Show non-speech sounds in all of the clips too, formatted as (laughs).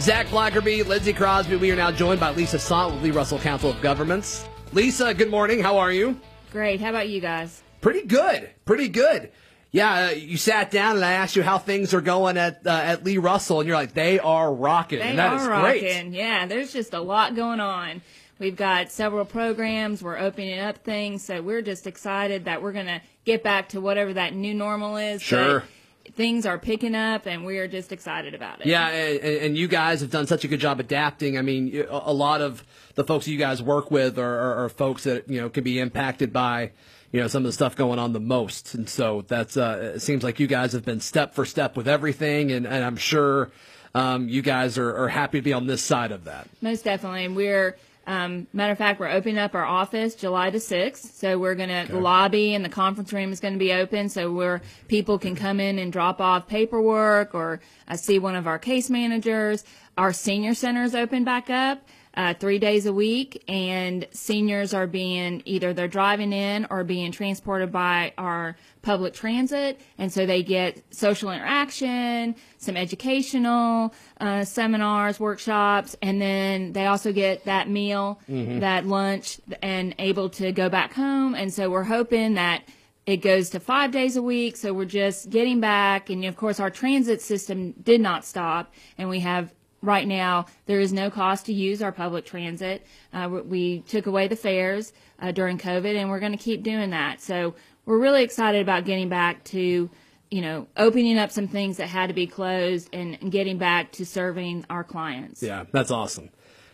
Zach Blackerby, Lindsey Crosby. We are now joined by Lisa Sandt with Lee Russell Council of Governments. Lisa, good morning. How are you? Great. How about you guys? Pretty good. Pretty good. Yeah, uh, you sat down and I asked you how things are going at uh, at Lee Russell, and you're like, they are rocking. They and that are is rocking. great. Yeah, there's just a lot going on. We've got several programs. We're opening up things, so we're just excited that we're going to get back to whatever that new normal is. Sure. But things are picking up, and we are just excited about it. Yeah, and, and you guys have done such a good job adapting. I mean, a lot of the folks you guys work with are, are, are folks that you know can be impacted by you know some of the stuff going on the most, and so that's uh, it seems like you guys have been step for step with everything, and, and I'm sure um, you guys are, are happy to be on this side of that. Most definitely. And we're, um, matter of fact, we're opening up our office July the 6th. So we're going to, the lobby and the conference room is going to be open. So where people can come in and drop off paperwork or uh, see one of our case managers. Our senior center is open back up. Uh, three days a week, and seniors are being either they're driving in or being transported by our public transit, and so they get social interaction, some educational uh, seminars, workshops, and then they also get that meal, that lunch, and able to go back home. And so we're hoping that it goes to five days a week. So we're just getting back, and of course our transit system did not stop, and we have right now there is no cost to use our public transit. Uh, we- took away the fares uh, during COVID, and we're going to keep doing that. So we're really excited about getting back to, you know, opening up some things that had to be closed and, and getting back to serving our clients. Yeah, that's awesome.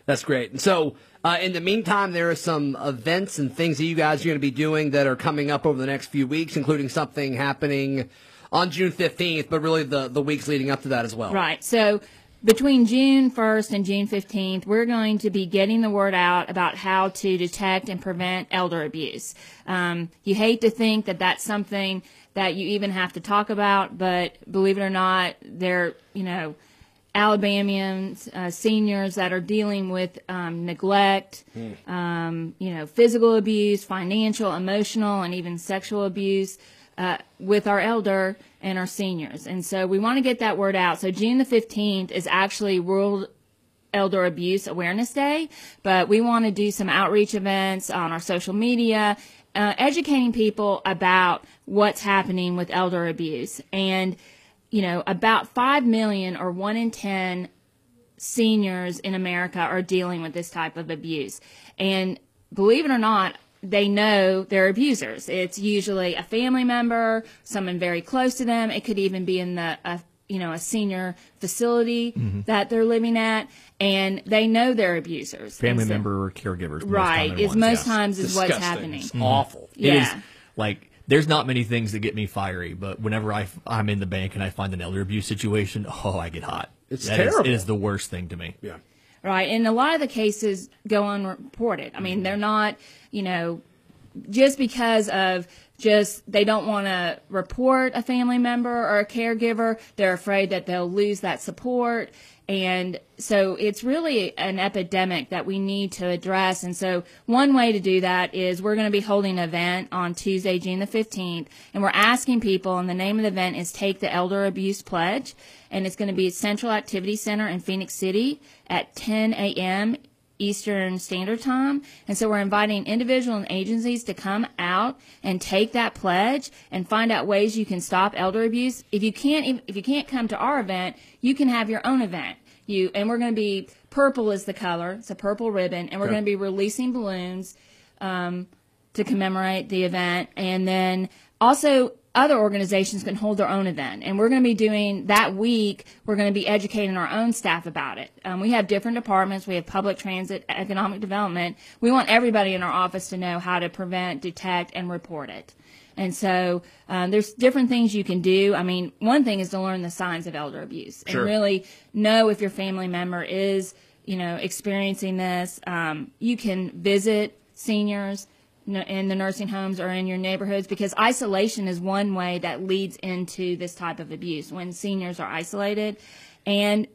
That's great. And so, uh, in the meantime, there are some events and things that you guys are going to be doing that are coming up over the next few weeks, including something happening on June 15th, but really the, the weeks leading up to that as well. Right. So between June 1st and June 15th, we're going to be getting the word out about how to detect and prevent elder abuse. Um, you hate to think that that's something that you even have to talk about, but believe it or not, there, you know, Alabamians, uh, seniors that are dealing with um, neglect, um, you know, physical abuse, financial, emotional, and even sexual abuse uh, with our elder and our seniors. And so we want to get that word out. So June the 15th is actually World Elder Abuse Awareness Day, but we want to do some outreach events on our social media, uh, educating people about what's happening with elder abuse. And, you know, about 5 million or 1 in 10 seniors in America are dealing with this type of abuse. And believe it or not, they know they're abusers. It's usually a family member, someone very close to them. It could even be in the, a, you know, a senior facility mm-hmm. that they're living at, and they know they're abusers. family so- member or caregivers. right? common Is ones, most yes. times is what's happening. It's mm-hmm. awful. It is Yeah. like there's not many things that get me fiery, but whenever I I'm in the bank and I find an elder abuse situation, oh, I get hot. It's That is- terrible. it is the worst thing to me. Yeah. Right. And a lot of the cases go unreported. I mean, they're not, you know, just because of just they don't want to report a family member or a caregiver, they're afraid that they'll lose that support. And so it's really an epidemic that we need to address. And so one way to do that is we're going to be holding an event on Tuesday, June the 15th, and we're asking people, and the name of the event is Take the Elder Abuse Pledge. And it's going to be at Central Activity Center in Phenix City at 10 a.m. Eastern Standard Time. And so we're inviting individuals and agencies to come out and take that pledge and find out ways you can stop elder abuse. If you can't, if you can't come to our event, you can have your own event. You, and we're going to be, purple is the color. It's a purple ribbon. And we're Okay. going to be releasing balloons, um, to commemorate the event. And then also other organizations can hold their own event. And we're going to be doing that week, we're going to be educating our own staff about it. Um, we have different departments. We have public transit, economic development. We want everybody in our office to know how to prevent, detect, and report it. And so um, there's different things you can do. I mean, one thing is to learn the signs of elder abuse Sure. and really know if your family member is, you know, experiencing this. Um, you can visit seniors in the nursing homes or in your neighborhoods because isolation is one way that leads into this type of abuse when seniors are isolated and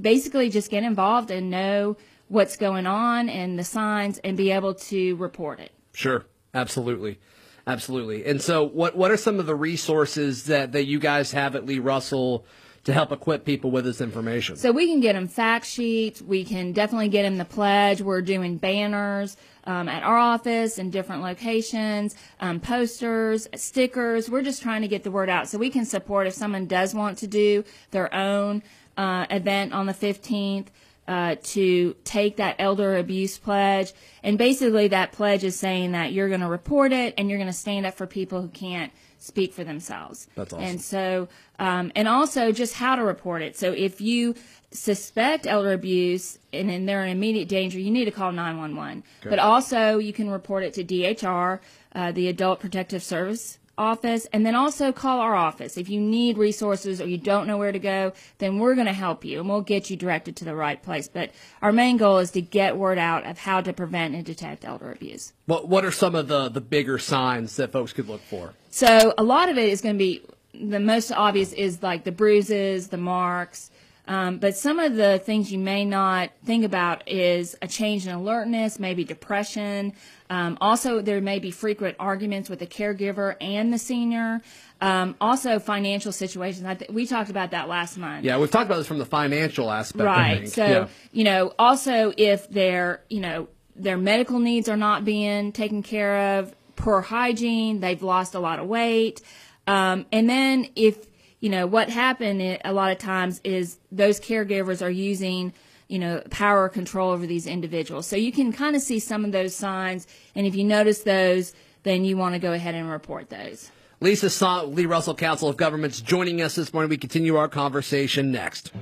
basically just get involved and know what's going on and the signs and be able to report it. Sure, absolutely, absolutely. And so, what what are some of the resources that that you guys have at Lee Russell to help equip people with this information? So we can get them fact sheets. We can definitely get them the pledge. We're doing banners um, at our office in different locations, um, posters, stickers. We're just trying to get the word out so we can support if someone does want to do their own uh, event on the 15th. Uh, to take that elder abuse pledge. And basically, that pledge is saying that you're going to report it and you're going to stand up for people who can't speak for themselves. That's awesome. And so, um, and also just how to report it. So if you suspect elder abuse and, and they're in immediate danger, you need to call 911. But also, you can report it to DHR, uh, the Adult Protective Service office, and then also call our office. If you need resources or you don't know where to go, then we're going to help you and we'll get you directed to the right place. But our main goal is to get word out of how to prevent and detect elder abuse. What What are some of the the bigger signs that folks could look for? So a lot of it is going to be the most obvious is like the bruises, the marks. Um, but some of the things you may not think about is a change in alertness, maybe depression. Um, also, there may be frequent arguments with the caregiver and the senior. Um, also, financial situations. I th- we talked about that last month. Yeah, we've talked about this from the financial aspect. Right. So, Yeah. you know, also if their, you know, their medical needs are not being taken care of, poor hygiene, they've lost a lot of weight. Um, and then if, you know, what happened a lot of times is those caregivers are using, you know, power or control over these individuals. So you can kind of see some of those signs. And if you notice those, then you want to go ahead and report those. Lisa Sandt, Lee Russell Council of Governments, joining us this morning. We continue our conversation next.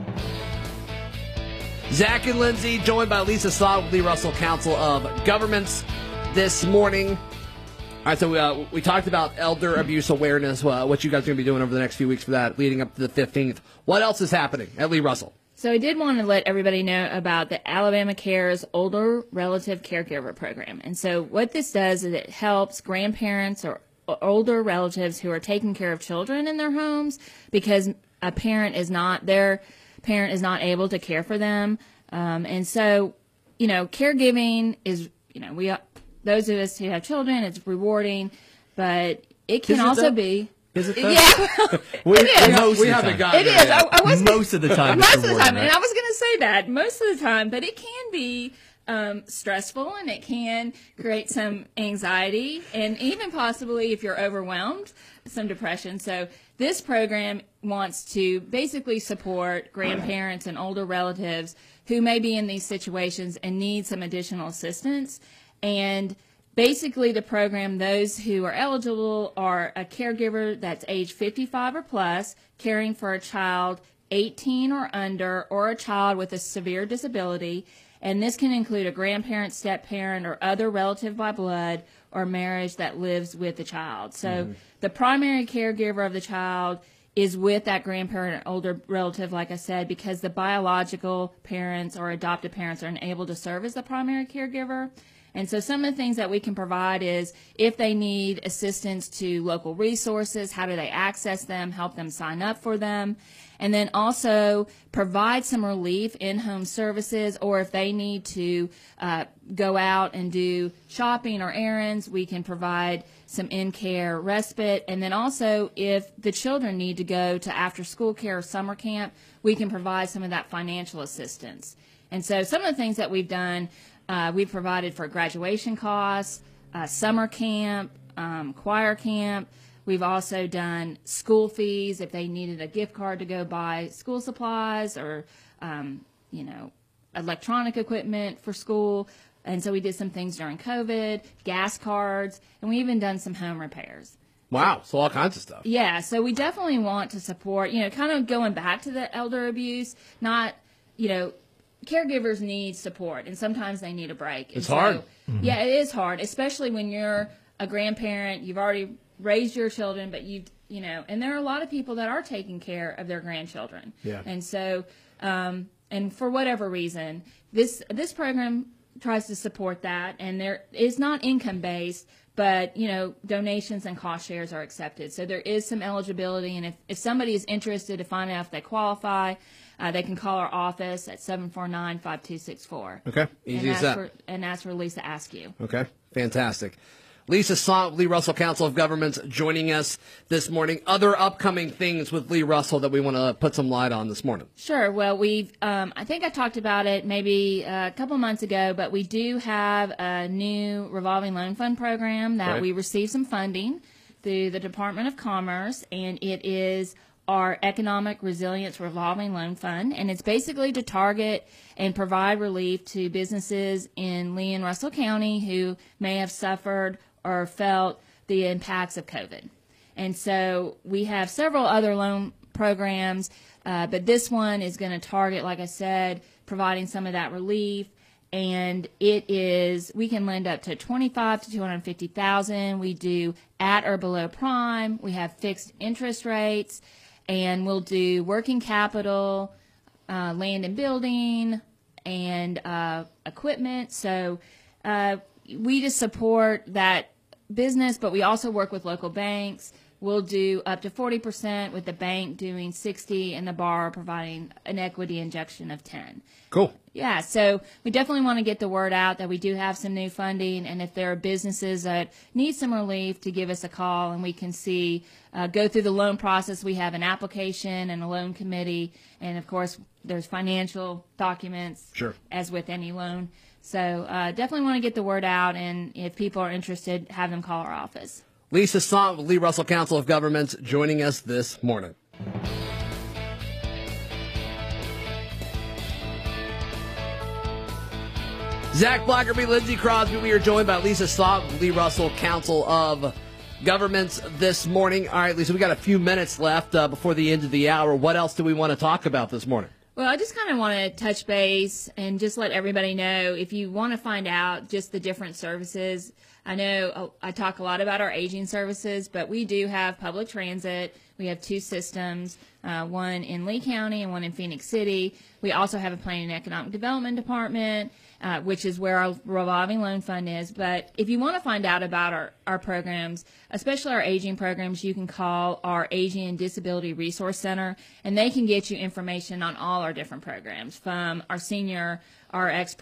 Zach and Lindsey, joined by Lisa Sandt, Lee Russell Council of Governments, this morning. All right, so we, uh, we talked about elder abuse awareness, uh, what you guys are going to be doing over the next few weeks for that, leading up to the 15th. What else is happening at Lee Russell? So I did want to let everybody know about the Alabama Cares Older Relative Caregiver Program. And so what this does is it helps grandparents or older relatives who are taking care of children in their homes because a parent is not their parent is not able to care for them. Um, and so, you know, caregiving is, you know, we those of us who have children, it's rewarding, but it can Is it also though? be. Is it though? (laughs) Yeah, We, It is. Most we of the haven't time. gotten it there is. yet. I, I was Most of the time, most of the time, and I was going to say that most of the time, but it can be um, stressful and it can create some anxiety and even possibly if you're overwhelmed, some depression. So this program wants to basically support grandparents and older relatives who may be in these situations and need some additional assistance and Basically, the program, those who are eligible are a caregiver that's age 55 or plus, caring for a child 18 or under, or a child with a severe disability. And this can include a grandparent, step parent, or other relative by blood or marriage that lives with the child. So mm-hmm. the primary caregiver of the child is with that grandparent or older relative, like I said, because the biological parents or adopted parents are unable to serve as the primary caregiver. And so some of the things that we can provide is if they need assistance to local resources, how do they access them, help them sign up for them, and then also provide some relief in home services, or if they need to uh, go out and do shopping or errands, we can provide some in care respite. And then also, if the children need to go to after school care or summer camp, we can provide some of that financial assistance. And so some of the things that we've done, uh, we've provided for graduation costs, uh, summer camp, um, choir camp. We've also done school fees if they needed a gift card to go buy school supplies or, um, you know, electronic equipment for school. And so we did some things during COVID, gas cards, and we even done some home repairs. Wow, so all kinds of stuff. Yeah, so we definitely want to support, you know, kind of going back to the elder abuse, not, you know, caregivers need support and sometimes they need a break. And It's hard. Yeah, it is hard, especially when you're a grandparent, you've already raised your children, but you've, you know, and there are a lot of people that are taking care of their grandchildren. Yeah. And so, um, and for whatever reason, this, this program tries to support that and there is not income based, but you know donations and cost shares are accepted so there is some eligibility and if, if somebody is interested to find out if they qualify uh, they can call our office at 749-5264 Okay, easy and as ask that. for, and ask for lisa askew Okay, fantastic. Lisa Sandt, Lee Russell Council of Governments, joining us this morning. Other upcoming things with Lee Russell that we want to put some light on this morning. Sure. Well, we've, um, I think I talked about it maybe a couple months ago, but we do have a new revolving loan fund program that Right. we received some funding through the Department of Commerce, and it is our Economic Resilience Revolving Loan Fund, and it's basically to target and provide relief to businesses in Lee and Russell County who may have suffered or felt the impacts of COVID. And so we have several other loan programs, uh, but this one is going to target, like I said, providing some of that relief. And it is we can lend up to twenty five to two hundred fifty thousand. We do at or below prime. We have fixed interest rates, and we'll do working capital, uh, land and building, and uh, equipment. So uh, we just support that business, but we also work with local banks. We'll do up to 40% with the bank doing 60 and the borrower providing an equity injection of 10. Cool. Yeah, so we definitely want to get the word out that we do have some new funding, and if there are businesses that need some relief, to give us a call, and we can see uh, go through the loan process. We have an application and a loan committee, and of course, there's financial documents, Sure. as with any loan. So uh, definitely want to get the word out, and if people are interested, have them call our office. Lisa Sandt Lee Russell Council of Governments joining us this morning. Zach Blackerby, Lindsey Crosby. We are joined by Lisa Sandt Lee Russell Council of Governments this morning. All right, Lisa, we got a few minutes left uh, before the end of the hour. What else do we want to talk about this morning? Well, I just kind of want to touch base and just let everybody know if you want to find out just the different services. I know uh, I talk a lot about our aging services, but we do have public transit. We have two systems, uh, one in Lee County and one in Phenix City. We also have a planning and economic development department, uh, which is where our revolving loan fund is. But if you want to find out about our, our programs, especially our aging programs, you can call our Aging and Disability Resource Center, and they can get you information on all our different programs from our senior RX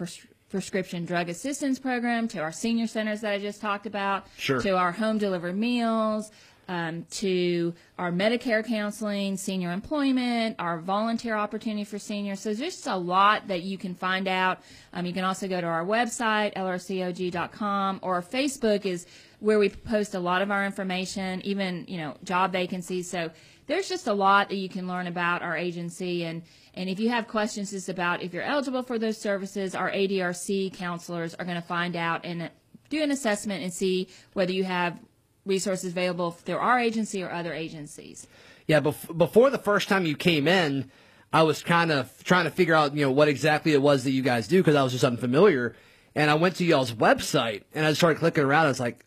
prescription drug assistance program to our senior centers that I just talked about, Sure. to our home delivered meals, um, to our Medicare counseling, senior employment, our volunteer opportunity for seniors. So there's just a lot that you can find out. Um, you can also go to our website, lrcog.com, or Facebook is where we post a lot of our information, even, you know, job vacancies. So there's just a lot that you can learn about our agency. And, and if you have questions just about if you're eligible for those services, our ADRC counselors are going to find out and do an assessment and see whether you have resources available through our agency or other agencies. Yeah, bef- before the first time you came in, I was kind of trying to figure out, you know, what exactly it was that you guys do because I was just unfamiliar. And I went to y'all's website and I started clicking around. I was like,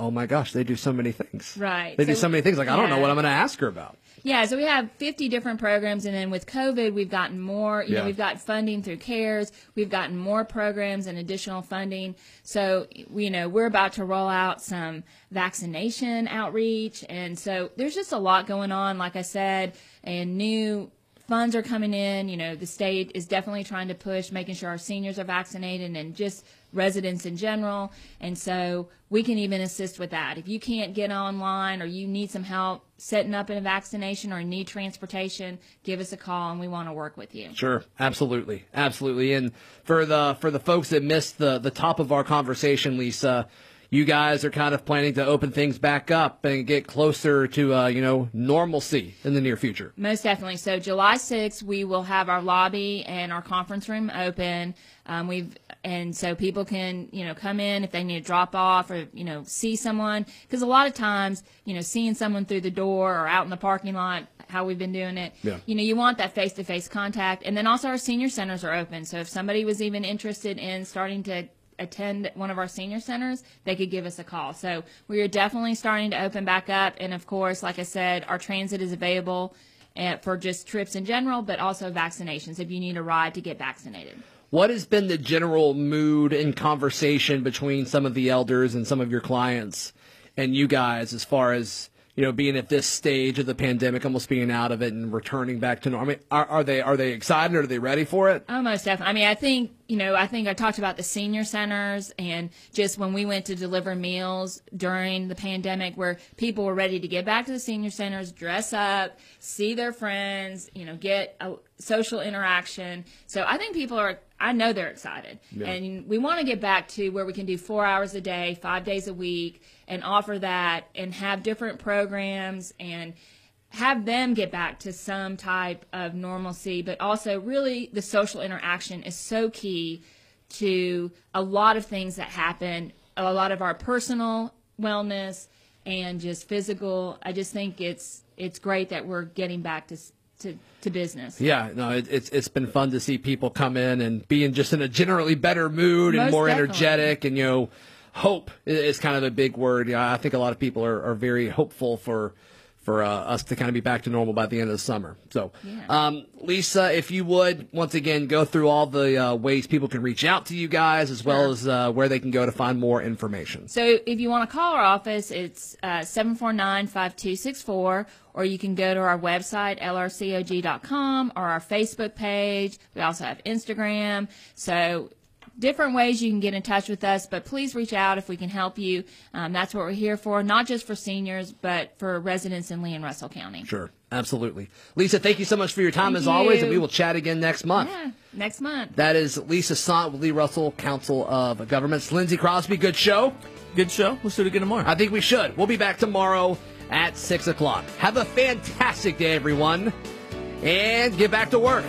oh my gosh, they do so many things. Right. They do So- so many things. Like, I don't know what I'm going to ask her about. Yeah, so we have 50 different programs, and then with COVID, we've gotten more. You Yeah. know, we've got funding through CARES. We've gotten more programs and additional funding. So, you know, we're about to roll out some vaccination outreach, and so there's just a lot going on. Like I said, and new funds are coming in. You know, the state is definitely trying to push making sure our seniors are vaccinated and just residents in general. And so we can even assist with that. If you can't get online or you need some help setting up a vaccination or need transportation, give us a call and we want to work with you. Sure, absolutely, absolutely. And for the for the folks that missed the the top of our conversation, Lisa, you guys are kind of planning to open things back up and get closer to uh, you know normalcy in the near future. Most definitely. So July 6th, we will have our lobby and our conference room open. Um, we've and so people can you know come in if they need to drop off or you know see someone because a lot of times you know seeing someone through the door or out in the parking lot how we've been doing it Yeah. you know you want that face to face contact and then also our senior centers are open so if somebody was even interested in starting to attend one of our senior centers, they could give us a call. So we are definitely starting to open back up. And of course, like I said, our transit is available uh, for just trips in general, but also vaccinations if you need a ride to get vaccinated. What has been the general mood and conversation between some of the elders and some of your clients and you guys as far as you know being at this stage of the pandemic, almost being out of it and returning back to normal? I mean, are, are they are they excited? Or are they ready for it? Almost definitely. I mean, I think you know, I think I talked about the senior centers and just when we went to deliver meals during the pandemic where people were ready to get back to the senior centers, dress up, see their friends, you know, get a social interaction. So I think people are, I know they're excited. Yeah. And we want to get back to where we can do four hours a day, five days a week, and offer that and have different programs and have them get back to some type of normalcy, but also really the social interaction is so key to a lot of things that happen, a lot of our personal wellness and just physical. I just think it's it's great that we're getting back to to, to business. Yeah, no, it, it's it's been fun to see people come in and being just in a generally better mood and more definitely. energetic, and you know, hope is kind of a big word. Yeah, I think a lot of people are, are very hopeful for for uh, us to kind of be back to normal by the end of the summer. So, Yeah. um, Lisa, if you would once again go through all the uh, ways people can reach out to you guys, as well as uh, where they can go to find more information. So if you want to call our office, it's uh, 749-5264, or you can go to our website, lrcog.com, or our Facebook page. We also have Instagram. So different ways you can get in touch with us, but please reach out if we can help you. Um, that's what we're here for, not just for seniors, but for residents in Lee and Russell County. Sure, absolutely, Lisa. Thank you so much for your time Thank as always, and we will chat again next month. Yeah, next month. That is Lisa Sandt with Lee Russell Council of Governments. Lindsey Crosby, good show. Good show. We'll do it again tomorrow. I think we should. We'll be back tomorrow at 6 o'clock. Have a fantastic day, everyone, and get back to work.